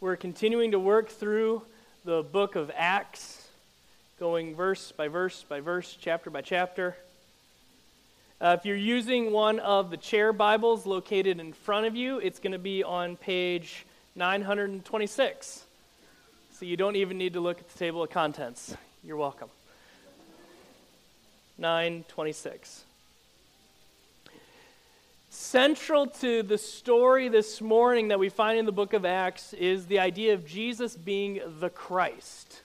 We're continuing to work through the book of Acts, going verse by verse by verse, chapter by chapter. Uh, if you're using one of the chair Bibles located in front of you, it's going to be on page 926. So you don't even need to look at the table of contents. You're welcome. 926. Central to the story this morning that we find in the book of Acts is the idea of Jesus being the Christ.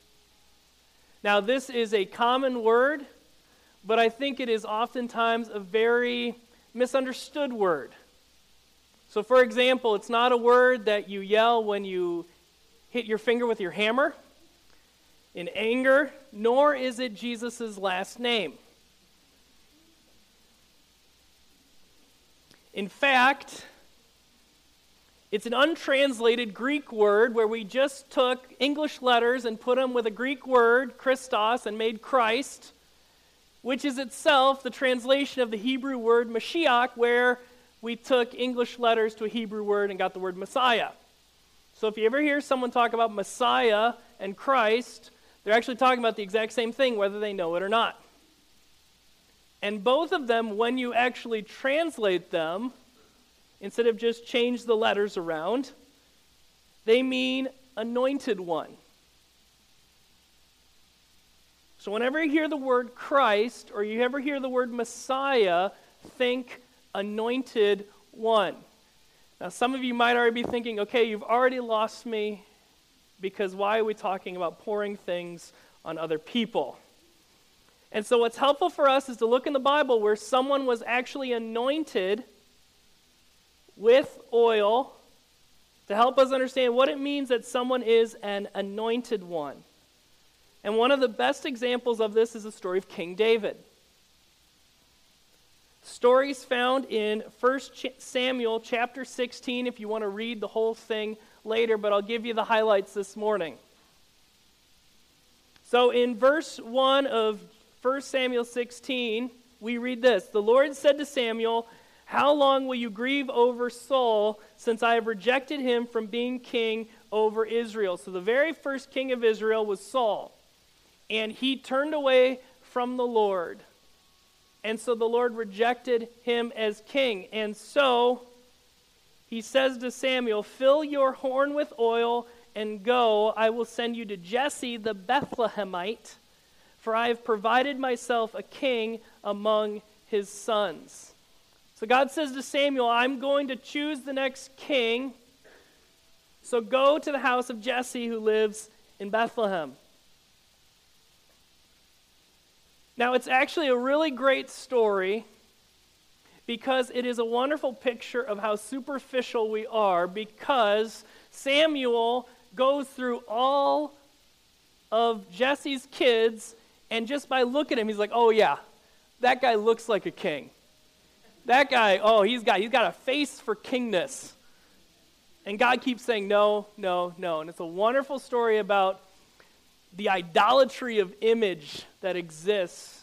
Now, this is a common word, but I think it is oftentimes a very misunderstood word. So, for example, it's not a word that you yell when you hit your finger with your hammer in anger, nor is it Jesus' last name. In fact, it's an untranslated Greek word where we just took English letters and put them with a Greek word, Christos, and made Christ, which is itself the translation of the Hebrew word Mashiach, where we took English letters to a Hebrew word and got the word Messiah. So if you ever hear someone talk about Messiah and Christ, they're actually talking about the exact same thing, whether they know it or not. And both of them, when you actually translate them, instead of just change the letters around, they mean anointed one. So whenever you hear the word Christ or you ever hear the word Messiah, think anointed one. Now, some of you might already be thinking, okay, you've already lost me because why are we talking about pouring things on other people? And so, what's helpful for us is to look in the Bible where someone was actually anointed with oil to help us understand what it means that someone is an anointed one. And one of the best examples of this is the story of King David. Stories found in 1 Samuel chapter 16 if you want to read the whole thing later, but I'll give you the highlights this morning. So in verse 1 of 1 Samuel 16, we read this The Lord said to Samuel, How long will you grieve over Saul, since I have rejected him from being king over Israel? So the very first king of Israel was Saul, and he turned away from the Lord. And so the Lord rejected him as king. And so he says to Samuel, Fill your horn with oil and go. I will send you to Jesse the Bethlehemite for I have provided myself a king among his sons. So God says to Samuel, I'm going to choose the next king. So go to the house of Jesse who lives in Bethlehem. Now, it's actually a really great story because it is a wonderful picture of how superficial we are because Samuel goes through all of Jesse's kids and just by looking at him, he's like, oh, yeah, that guy looks like a king. That guy, oh, he's got, he's got a face for kingness. And God keeps saying, no, no, no. And it's a wonderful story about the idolatry of image that exists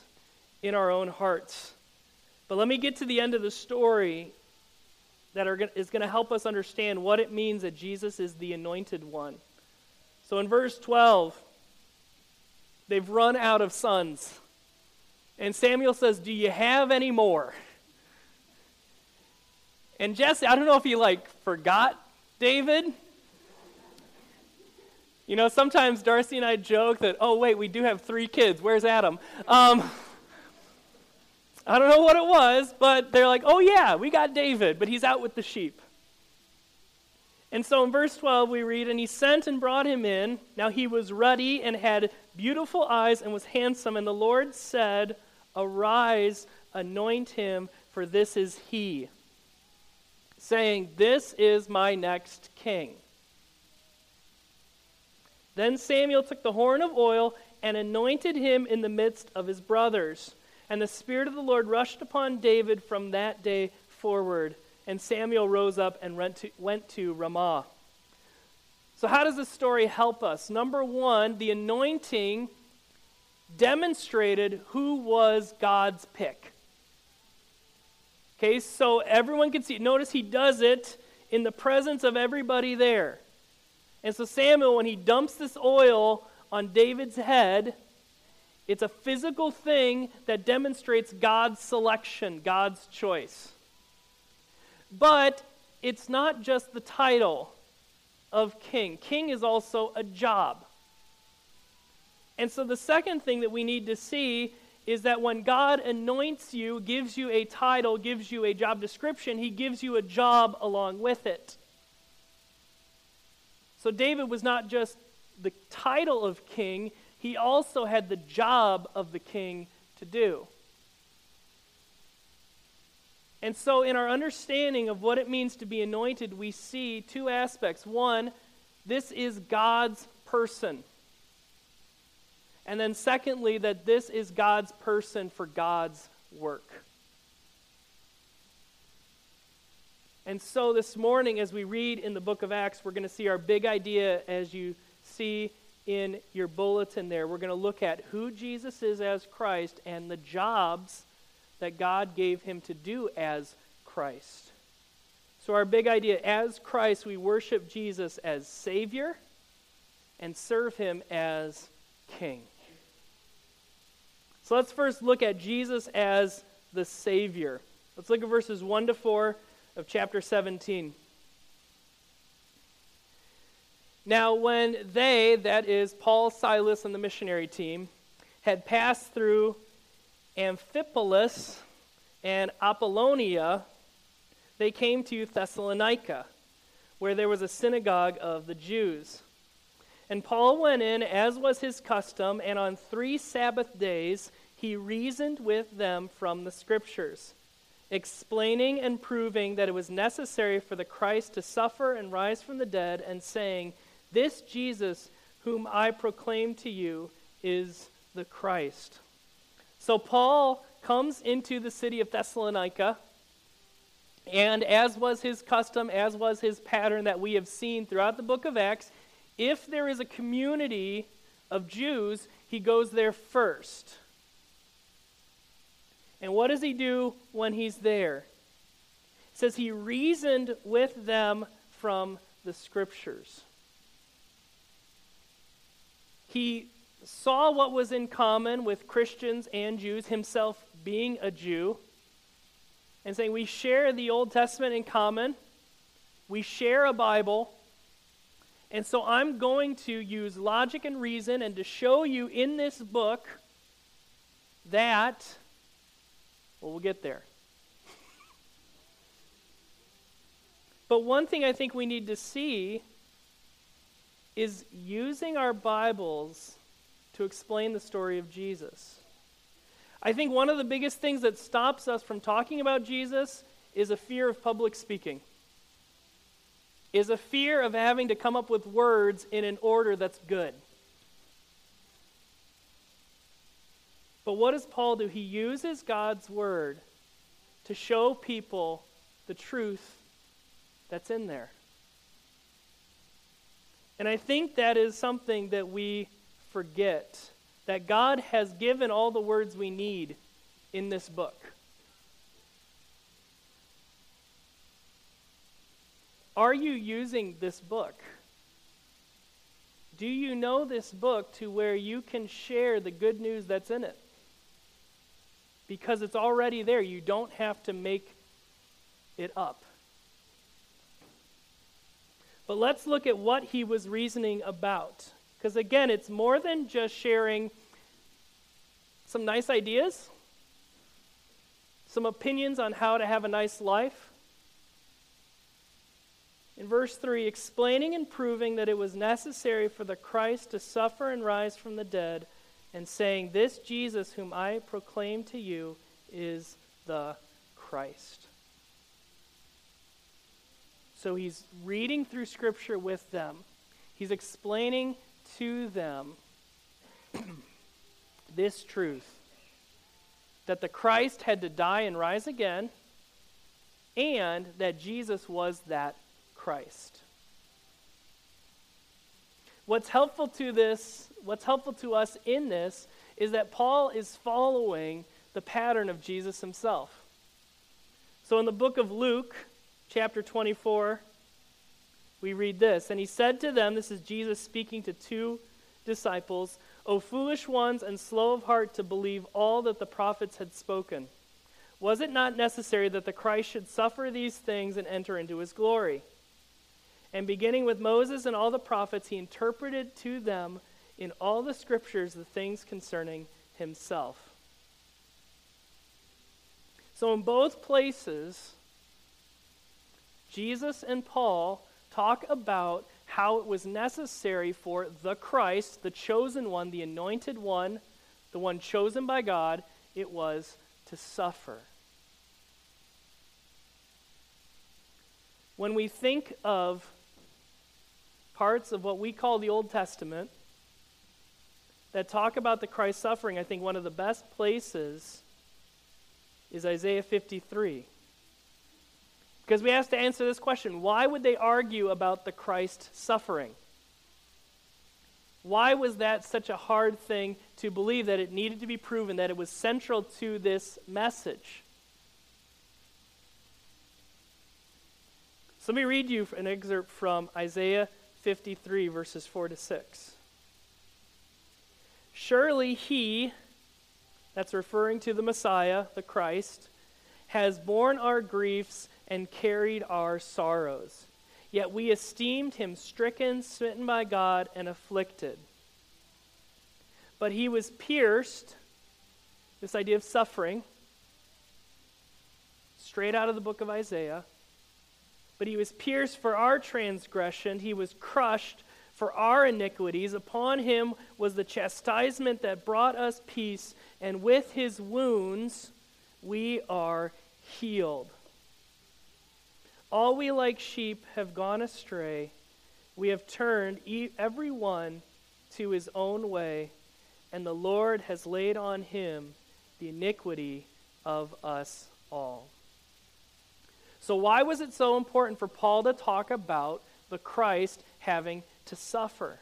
in our own hearts. But let me get to the end of the story that are, is going to help us understand what it means that Jesus is the anointed one. So in verse 12, They've run out of sons. And Samuel says, Do you have any more? And Jesse, I don't know if he like forgot David. You know, sometimes Darcy and I joke that, oh, wait, we do have three kids. Where's Adam? Um, I don't know what it was, but they're like, oh, yeah, we got David, but he's out with the sheep. And so in verse 12, we read, And he sent and brought him in. Now he was ruddy and had beautiful eyes and was handsome. And the Lord said, Arise, anoint him, for this is he. Saying, This is my next king. Then Samuel took the horn of oil and anointed him in the midst of his brothers. And the Spirit of the Lord rushed upon David from that day forward. And Samuel rose up and went to, went to Ramah. So, how does this story help us? Number one, the anointing demonstrated who was God's pick. Okay, so everyone can see. Notice he does it in the presence of everybody there. And so Samuel, when he dumps this oil on David's head, it's a physical thing that demonstrates God's selection, God's choice. But it's not just the title of king, king is also a job. And so the second thing that we need to see is that when God anoints you, gives you a title, gives you a job description, he gives you a job along with it. So David was not just the title of king, he also had the job of the king to do. And so, in our understanding of what it means to be anointed, we see two aspects. One, this is God's person. And then, secondly, that this is God's person for God's work. And so, this morning, as we read in the book of Acts, we're going to see our big idea as you see in your bulletin there. We're going to look at who Jesus is as Christ and the jobs that God gave him to do as Christ. So, our big idea as Christ, we worship Jesus as Savior and serve him as King. So, let's first look at Jesus as the Savior. Let's look at verses 1 to 4 of chapter 17. Now, when they, that is Paul, Silas, and the missionary team, had passed through Amphipolis and Apollonia, they came to Thessalonica, where there was a synagogue of the Jews. And Paul went in, as was his custom, and on three Sabbath days he reasoned with them from the Scriptures, explaining and proving that it was necessary for the Christ to suffer and rise from the dead, and saying, This Jesus, whom I proclaim to you, is the Christ. So Paul comes into the city of Thessalonica, and as was his custom, as was his pattern that we have seen throughout the book of Acts, if there is a community of Jews, he goes there first. And what does he do when he's there? It says he reasoned with them from the scriptures. He saw what was in common with Christians and Jews, himself being a Jew, and saying, We share the Old Testament in common, we share a Bible. And so I'm going to use logic and reason and to show you in this book that, well, we'll get there. but one thing I think we need to see is using our Bibles explain the story of Jesus. I think one of the biggest things that stops us from talking about Jesus is a fear of public speaking. Is a fear of having to come up with words in an order that's good. But what does Paul do? He uses God's word to show people the truth that's in there. And I think that is something that we forget that God has given all the words we need in this book. Are you using this book? Do you know this book to where you can share the good news that's in it? Because it's already there. You don't have to make it up. But let's look at what he was reasoning about. Because again, it's more than just sharing some nice ideas, some opinions on how to have a nice life. In verse 3, explaining and proving that it was necessary for the Christ to suffer and rise from the dead, and saying, This Jesus whom I proclaim to you is the Christ. So he's reading through Scripture with them. He's explaining to them this truth that the Christ had to die and rise again, and that Jesus was that Christ. What's helpful to this, what's helpful to us in this, is that Paul is following the pattern of Jesus himself. So in the book of Luke, chapter 24, we read this And he said to them, This is Jesus speaking to two disciples, O foolish ones and slow of heart to believe all that the prophets had spoken. Was it not necessary that the Christ should suffer these things and enter into his glory? And beginning with Moses and all the prophets, he interpreted to them in all the scriptures the things concerning himself. So, in both places, Jesus and Paul talk about how it was necessary for the Christ, the chosen one, the anointed one, the one chosen by God, it was to suffer. When we think of parts of what we call the Old Testament that talk about the Christ suffering, I think one of the best places is Isaiah 53. Because we have to answer this question why would they argue about the Christ suffering? Why was that such a hard thing to believe that it needed to be proven, that it was central to this message? So let me read you an excerpt from Isaiah 53, verses 4 to 6. Surely he, that's referring to the Messiah, the Christ, has borne our griefs and carried our sorrows. Yet we esteemed him stricken, smitten by God, and afflicted. But he was pierced, this idea of suffering, straight out of the book of Isaiah. But he was pierced for our transgression, he was crushed for our iniquities. Upon him was the chastisement that brought us peace, and with his wounds we are healed. All we like sheep have gone astray. We have turned every one to his own way, and the Lord has laid on him the iniquity of us all. So, why was it so important for Paul to talk about the Christ having to suffer?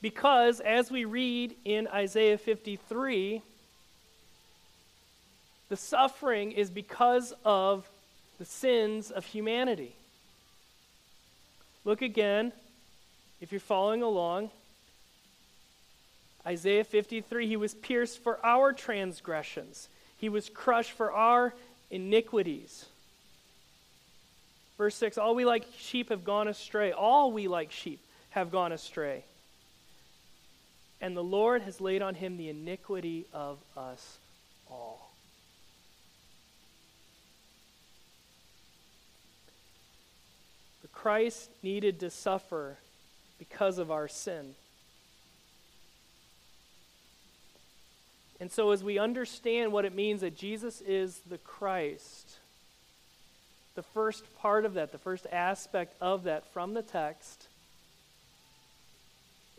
Because, as we read in Isaiah 53, the suffering is because of the sins of humanity. Look again, if you're following along. Isaiah 53 He was pierced for our transgressions, He was crushed for our iniquities. Verse 6 All we like sheep have gone astray. All we like sheep have gone astray. And the Lord has laid on him the iniquity of us all. Christ needed to suffer because of our sin. And so, as we understand what it means that Jesus is the Christ, the first part of that, the first aspect of that from the text,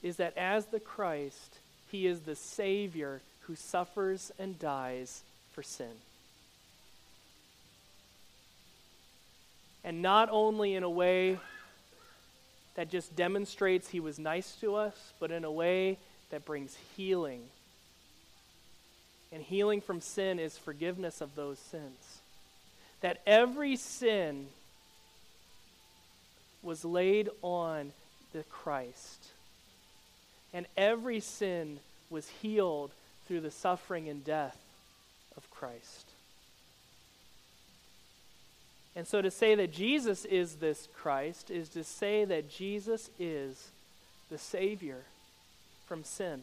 is that as the Christ, he is the Savior who suffers and dies for sin. And not only in a way that just demonstrates he was nice to us, but in a way that brings healing. And healing from sin is forgiveness of those sins. That every sin was laid on the Christ. And every sin was healed through the suffering and death of Christ. And so to say that Jesus is this Christ is to say that Jesus is the Savior from sin.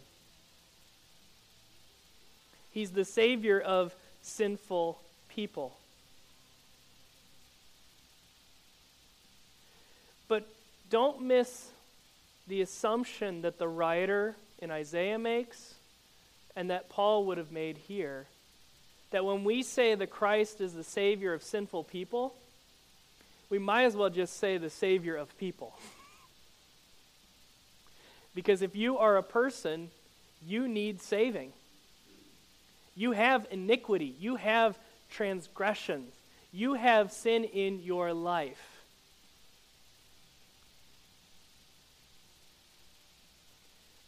He's the Savior of sinful people. But don't miss the assumption that the writer in Isaiah makes and that Paul would have made here that when we say the Christ is the Savior of sinful people, we might as well just say the Savior of people. because if you are a person, you need saving. You have iniquity, you have transgressions, you have sin in your life.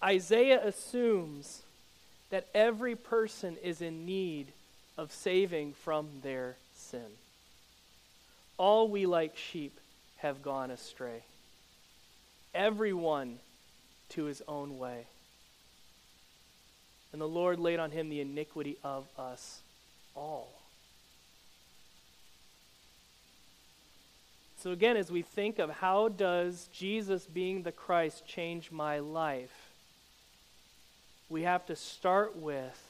Isaiah assumes that every person is in need of saving from their sin. All we like sheep have gone astray. Everyone to his own way. And the Lord laid on him the iniquity of us all. So again, as we think of how does Jesus being the Christ change my life, we have to start with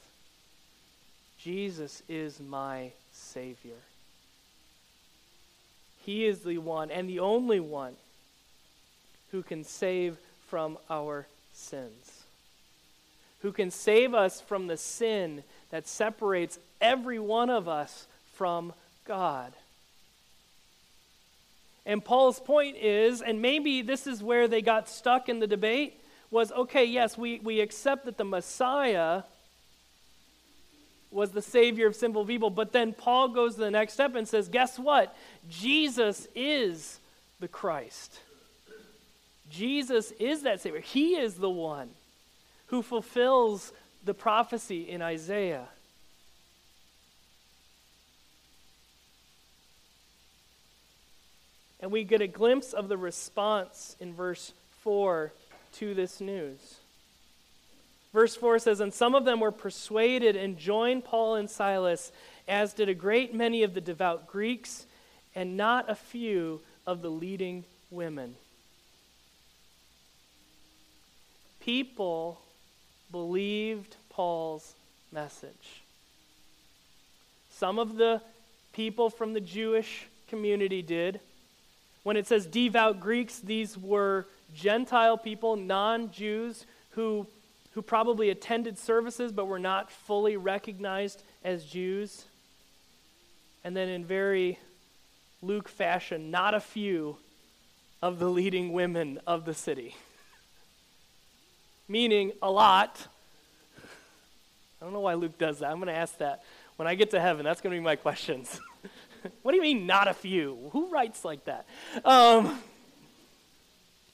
Jesus is my Savior. He is the one and the only one who can save from our sins, who can save us from the sin that separates every one of us from God. And Paul's point is, and maybe this is where they got stuck in the debate, was okay, yes, we, we accept that the Messiah was the Savior of sinful people, but then Paul goes to the next step and says, guess what? Jesus is the Christ. Jesus is that Savior. He is the one who fulfills the prophecy in Isaiah. And we get a glimpse of the response in verse 4 to this news. Verse 4 says, And some of them were persuaded and joined Paul and Silas, as did a great many of the devout Greeks, and not a few of the leading women. People believed Paul's message. Some of the people from the Jewish community did. When it says devout Greeks, these were Gentile people, non Jews, who, who probably attended services but were not fully recognized as Jews. And then, in very Luke fashion, not a few of the leading women of the city. Meaning a lot. I don't know why Luke does that. I'm going to ask that when I get to heaven. That's going to be my questions. what do you mean, not a few? Who writes like that? Um,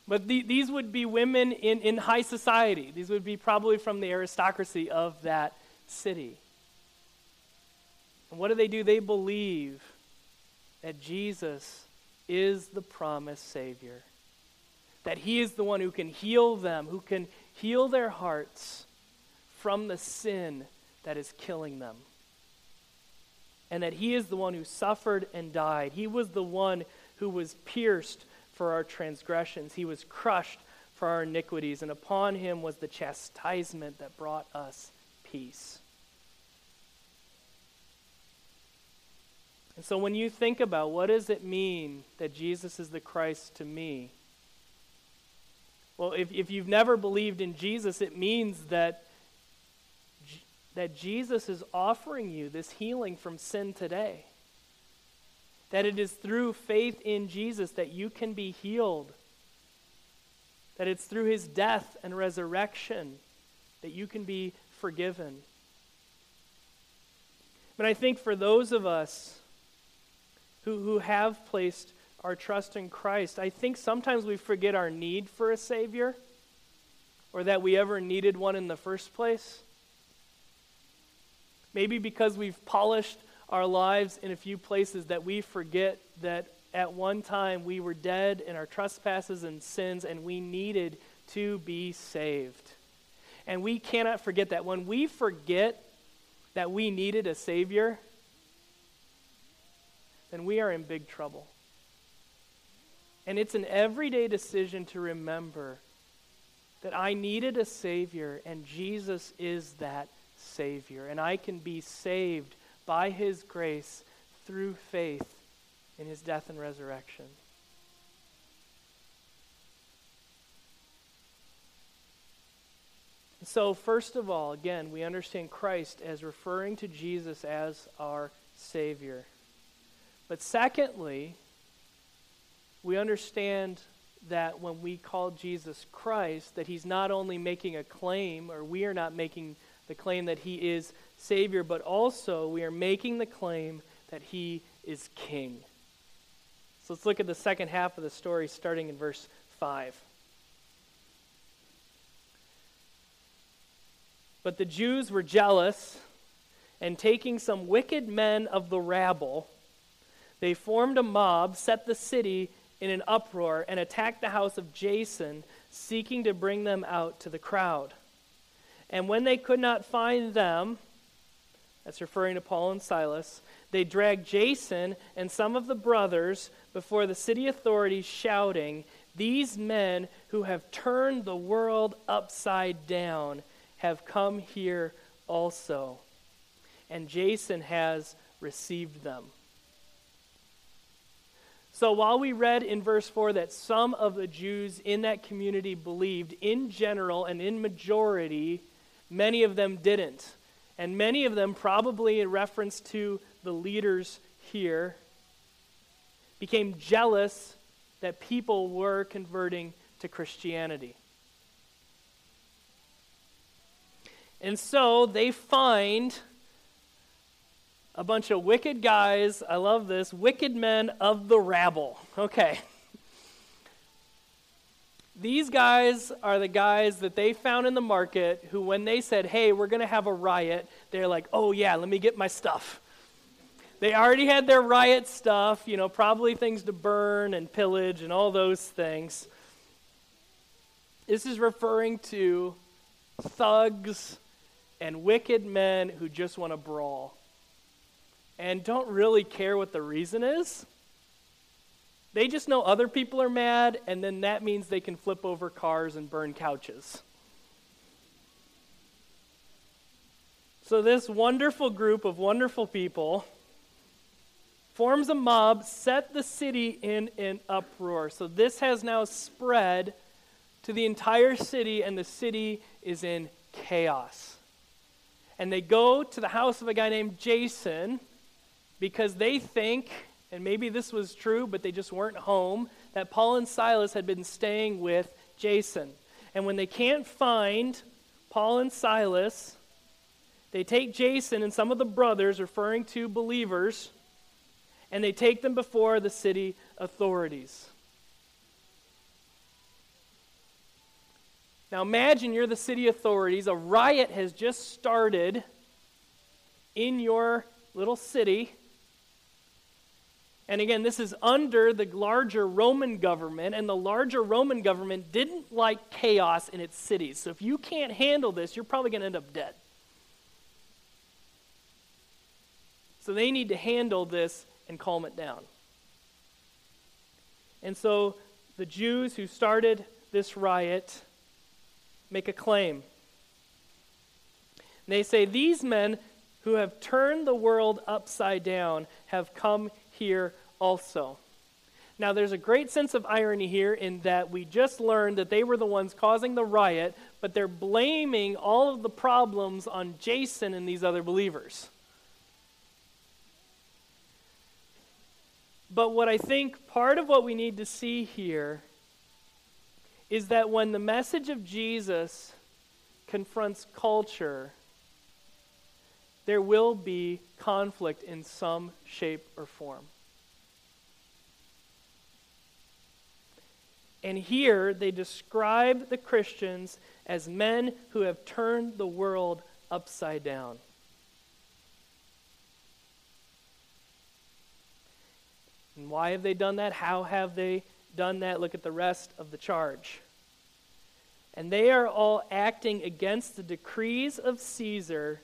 but the, these would be women in, in high society. These would be probably from the aristocracy of that city. And what do they do? They believe that Jesus is the promised Savior, that He is the one who can heal them, who can heal their hearts from the sin that is killing them and that he is the one who suffered and died. He was the one who was pierced for our transgressions, he was crushed for our iniquities, and upon him was the chastisement that brought us peace. And so when you think about what does it mean that Jesus is the Christ to me? Well, if, if you've never believed in Jesus, it means that that Jesus is offering you this healing from sin today. That it is through faith in Jesus that you can be healed. That it's through his death and resurrection that you can be forgiven. But I think for those of us who, who have placed our trust in Christ, I think sometimes we forget our need for a Savior or that we ever needed one in the first place. Maybe because we've polished our lives in a few places that we forget that at one time we were dead in our trespasses and sins and we needed to be saved. And we cannot forget that. When we forget that we needed a Savior, then we are in big trouble. And it's an everyday decision to remember that I needed a Savior, and Jesus is that Savior. And I can be saved by His grace through faith in His death and resurrection. So, first of all, again, we understand Christ as referring to Jesus as our Savior. But secondly, we understand that when we call Jesus Christ, that he's not only making a claim, or we are not making the claim that he is Savior, but also we are making the claim that he is King. So let's look at the second half of the story starting in verse 5. But the Jews were jealous, and taking some wicked men of the rabble, they formed a mob, set the city in an uproar and attacked the house of Jason, seeking to bring them out to the crowd. And when they could not find them, that's referring to Paul and Silas, they dragged Jason and some of the brothers before the city authorities, shouting, These men who have turned the world upside down have come here also. And Jason has received them. So while we read in verse 4 that some of the Jews in that community believed, in general and in majority, many of them didn't. And many of them, probably in reference to the leaders here, became jealous that people were converting to Christianity. And so they find a bunch of wicked guys. I love this. Wicked men of the rabble. Okay. These guys are the guys that they found in the market who, when they said, hey, we're going to have a riot, they're like, oh, yeah, let me get my stuff. They already had their riot stuff, you know, probably things to burn and pillage and all those things. This is referring to thugs and wicked men who just want to brawl and don't really care what the reason is. They just know other people are mad, and then that means they can flip over cars and burn couches. So, this wonderful group of wonderful people forms a mob, set the city in an uproar. So, this has now spread to the entire city, and the city is in chaos. And they go to the house of a guy named Jason because they think, and maybe this was true, but they just weren't home, that Paul and Silas had been staying with Jason. And when they can't find Paul and Silas, they take Jason and some of the brothers, referring to believers, and they take them before the city authorities. Now imagine you're the city authorities. A riot has just started in your little city. And again, this is under the larger Roman government, and the larger Roman government didn't like chaos in its cities. So if you can't handle this, you're probably going to end up dead. So they need to handle this and calm it down. And so the Jews who started this riot make a claim. They say, These men who have turned the world upside down have come here also. Now, there's a great sense of irony here in that we just learned that they were the ones causing the riot, but they're blaming all of the problems on Jason and these other believers. But what I think part of what we need to see here is that when the message of Jesus confronts culture, there will be conflict in some shape or form. And here they describe the Christians as men who have turned the world upside down. And why have they done that? How have they done that? Look at the rest of the charge. And they are all acting against the decrees of Caesar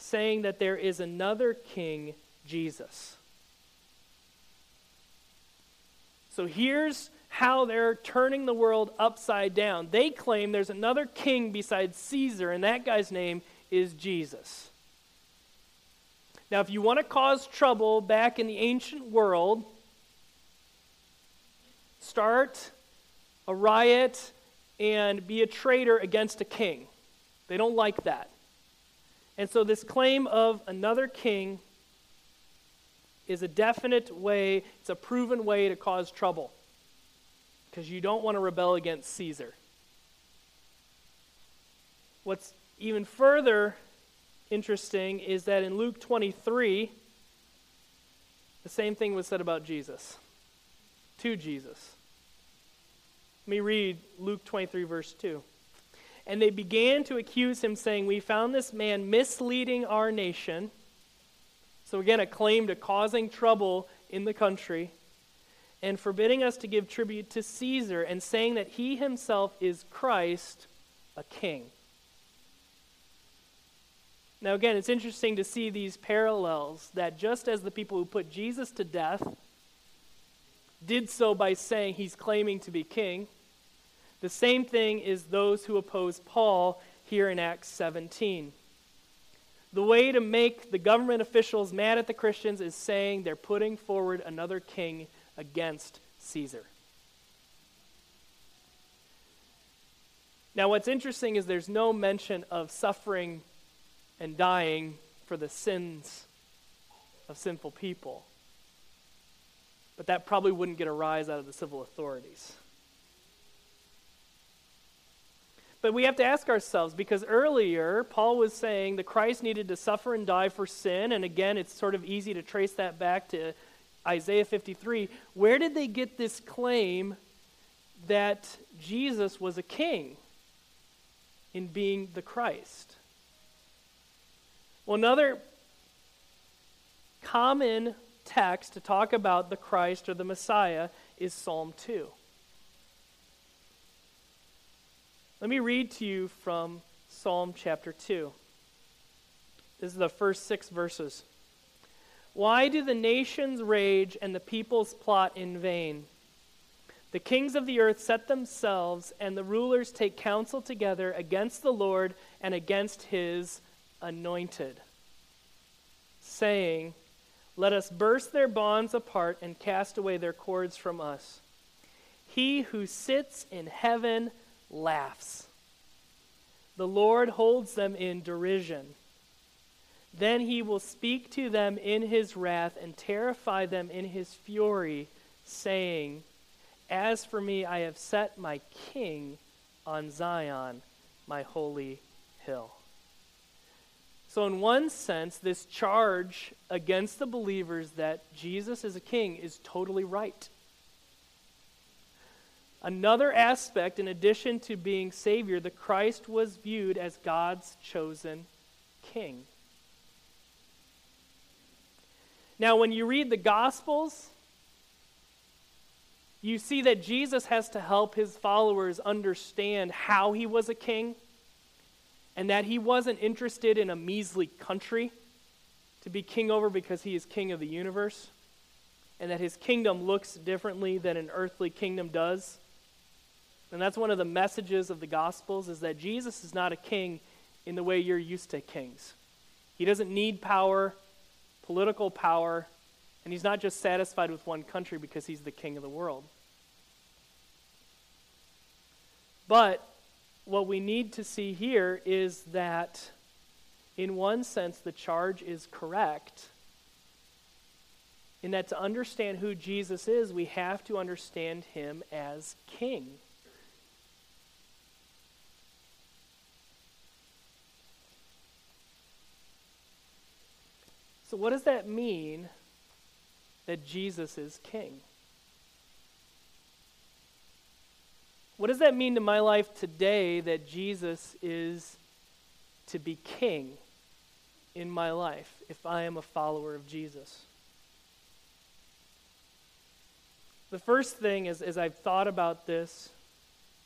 saying that there is another king, Jesus. So here's how they're turning the world upside down. They claim there's another king besides Caesar, and that guy's name is Jesus. Now, if you want to cause trouble back in the ancient world, start a riot and be a traitor against a king. They don't like that. And so, this claim of another king is a definite way, it's a proven way to cause trouble. Because you don't want to rebel against Caesar. What's even further interesting is that in Luke 23, the same thing was said about Jesus, to Jesus. Let me read Luke 23, verse 2. And they began to accuse him, saying, We found this man misleading our nation. So, again, a claim to causing trouble in the country. and forbidding us to give tribute to Caesar, and saying that he himself is Christ, a king. Now, again, it's interesting to see these parallels that just as the people who put Jesus to death did so by saying he's claiming to be king, the same thing is those who oppose Paul here in Acts 17. The way to make the government officials mad at the Christians is saying they're putting forward another king against Caesar. Now, what's interesting is there's no mention of suffering and dying for the sins of sinful people. But that probably wouldn't get a rise out of the civil authorities. But we have to ask ourselves because earlier Paul was saying the Christ needed to suffer and die for sin, and again, it's sort of easy to trace that back to Isaiah 53. Where did they get this claim that Jesus was a king in being the Christ? Well, another common text to talk about the Christ or the Messiah is Psalm 2. Let me read to you from Psalm chapter 2. This is the first six verses. Why do the nations rage and the peoples plot in vain? The kings of the earth set themselves, and the rulers take counsel together against the Lord and against his anointed, saying, Let us burst their bonds apart and cast away their cords from us. He who sits in heaven laughs. The Lord holds them in derision. Then he will speak to them in his wrath and terrify them in his fury, saying, As for me, I have set my king on Zion, my holy hill. So, in one sense, this charge against the believers that Jesus is a king is totally right. Another aspect, in addition to being Savior, the Christ was viewed as God's chosen king. Now, when you read the Gospels, you see that Jesus has to help his followers understand how he was a king and that he wasn't interested in a measly country to be king over because he is king of the universe, and that his kingdom looks differently than an earthly kingdom does. And that's one of the messages of the Gospels is that Jesus is not a king in the way you're used to kings. He doesn't need power, political power, and he's not just satisfied with one country because he's the king of the world. But what we need to see here is that, in one sense, the charge is correct. In that to understand who Jesus is, we have to understand him as king. So, what does that mean that Jesus is king? What does that mean to my life today that Jesus is to be king in my life if I am a follower of Jesus? The first thing is, as I've thought about this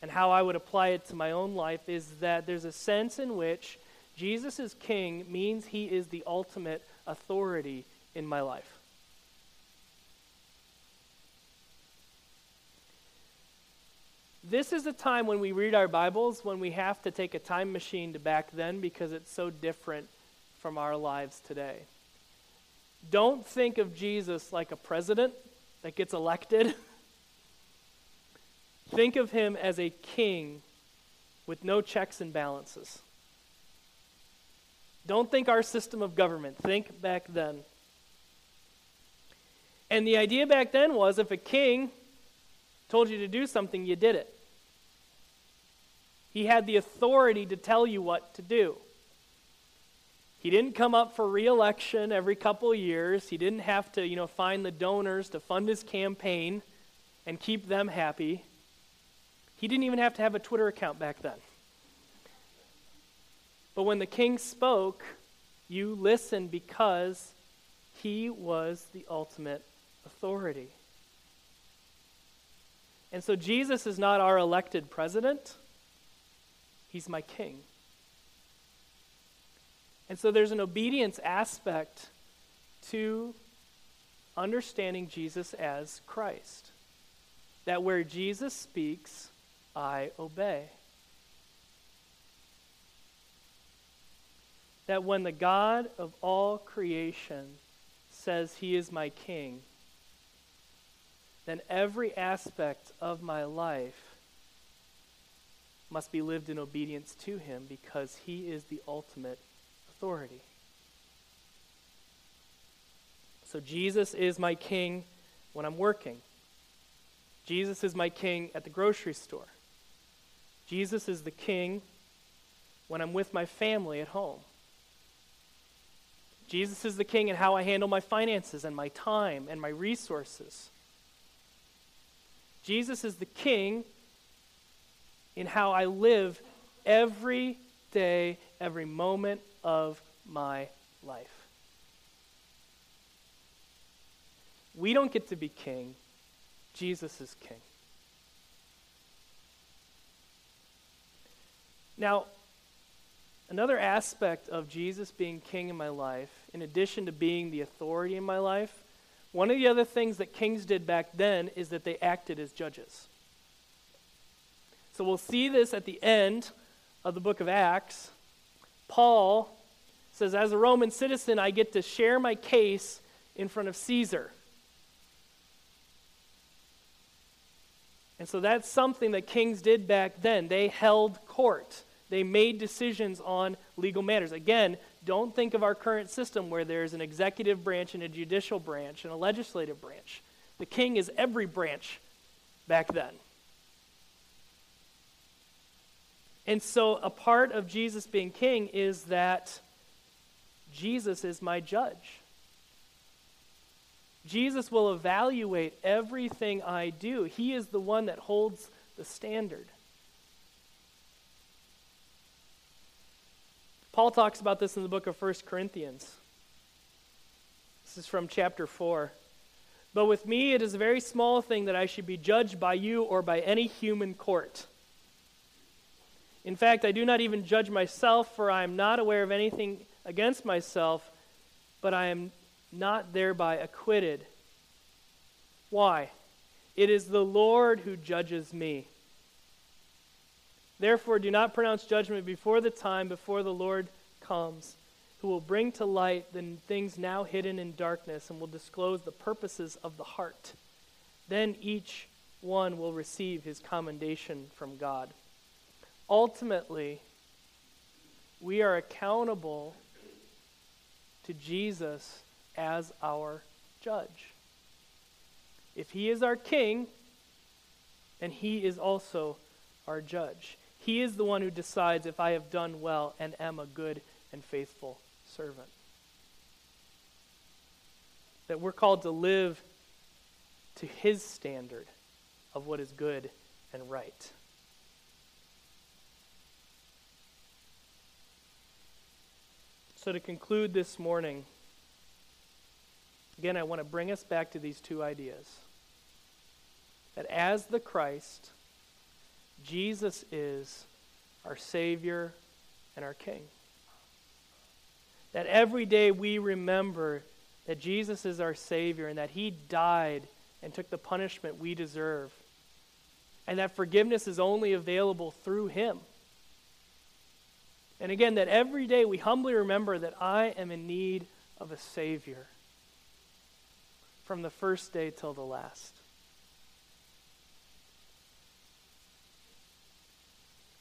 and how I would apply it to my own life is that there's a sense in which Jesus is king means he is the ultimate authority in my life. This is a time when we read our Bibles when we have to take a time machine to back then because it's so different from our lives today. Don't think of Jesus like a president that gets elected. think of him as a king with no checks and balances. Don't think our system of government. Think back then. And the idea back then was if a king told you to do something, you did it. He had the authority to tell you what to do. He didn't come up for reelection every couple years. He didn't have to, you know, find the donors to fund his campaign and keep them happy. He didn't even have to have a Twitter account back then. But when the king spoke, you listened because he was the ultimate authority. And so Jesus is not our elected president, he's my king. And so there's an obedience aspect to understanding Jesus as Christ. That where Jesus speaks, I obey. That when the God of all creation says he is my king, then every aspect of my life must be lived in obedience to him because he is the ultimate authority. So Jesus is my king when I'm working. Jesus is my king at the grocery store. Jesus is the king when I'm with my family at home. Jesus is the king in how I handle my finances and my time and my resources. Jesus is the king in how I live every day, every moment of my life. We don't get to be king, Jesus is king. Now, another aspect of Jesus being king in my life, in addition to being the authority in my life, one of the other things that kings did back then is that they acted as judges. So we'll see this at the end of the book of Acts. Paul says, As a Roman citizen, I get to share my case in front of Caesar. And so that's something that kings did back then. They held court, they made decisions on legal matters. Again, don't think of our current system where there's an executive branch and a judicial branch and a legislative branch. The king is every branch back then. And so, a part of Jesus being king is that Jesus is my judge. Jesus will evaluate everything I do. He is the one that holds the standard. Paul talks about this in the book of 1 Corinthians. This is from chapter 4. But with me, it is a very small thing that I should be judged by you or by any human court. In fact, I do not even judge myself, for I am not aware of anything against myself, but I am not thereby acquitted. Why? It is the Lord who judges me. Therefore, do not pronounce judgment before the time, before the Lord comes, who will bring to light the things now hidden in darkness and will disclose the purposes of the heart. Then each one will receive his commendation from God. Ultimately, we are accountable to Jesus as our judge. If he is our king, then he is also our judge. He is the one who decides if I have done well and am a good and faithful servant. That we're called to live to his standard of what is good and right. So, to conclude this morning, again, I want to bring us back to these two ideas. That as the Christ, Jesus is our Savior and our King. That every day we remember that Jesus is our Savior and that He died and took the punishment we deserve. And that forgiveness is only available through Him. And again, that every day we humbly remember that I am in need of a Savior from the first day till the last.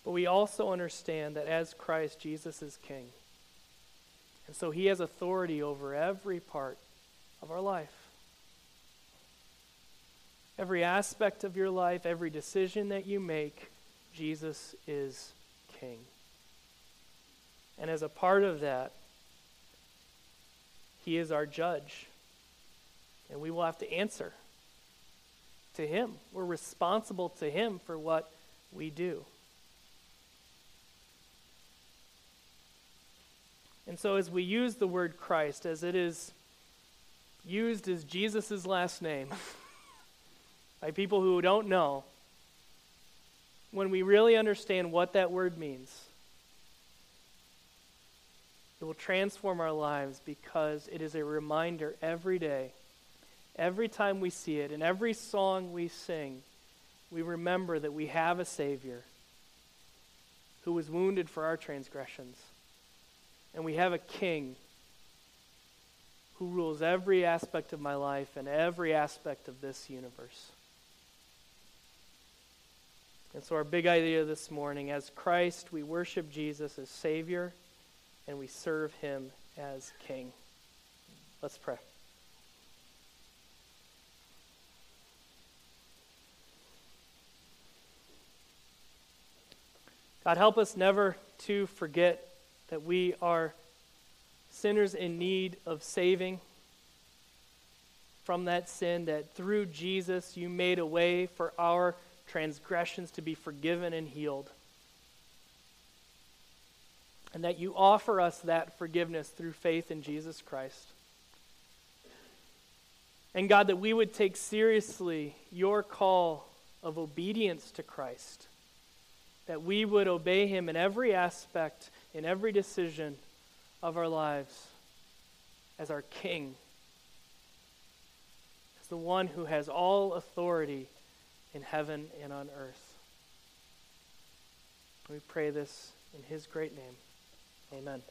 But we also understand that as Christ, Jesus is King. And so he has authority over every part of our life. Every aspect of your life, every decision that you make, Jesus is King. And as a part of that, he is our judge. And we will have to answer to him. We're responsible to him for what we do. And so, as we use the word Christ, as it is used as Jesus' last name by people who don't know, when we really understand what that word means, it will transform our lives because it is a reminder every day, every time we see it, in every song we sing, we remember that we have a Savior who was wounded for our transgressions. And we have a King who rules every aspect of my life and every aspect of this universe. And so, our big idea this morning as Christ, we worship Jesus as Savior and we serve him as king. Let's pray. God, help us never to forget that we are sinners in need of saving from that sin, that through Jesus you made a way for our transgressions to be forgiven and healed and that you offer us that forgiveness through faith in Jesus Christ. And God, that we would take seriously your call of obedience to Christ, that we would obey him in every aspect, in every decision of our lives as our King, as the one who has all authority in heaven and on earth. We pray this in his great name. Amen.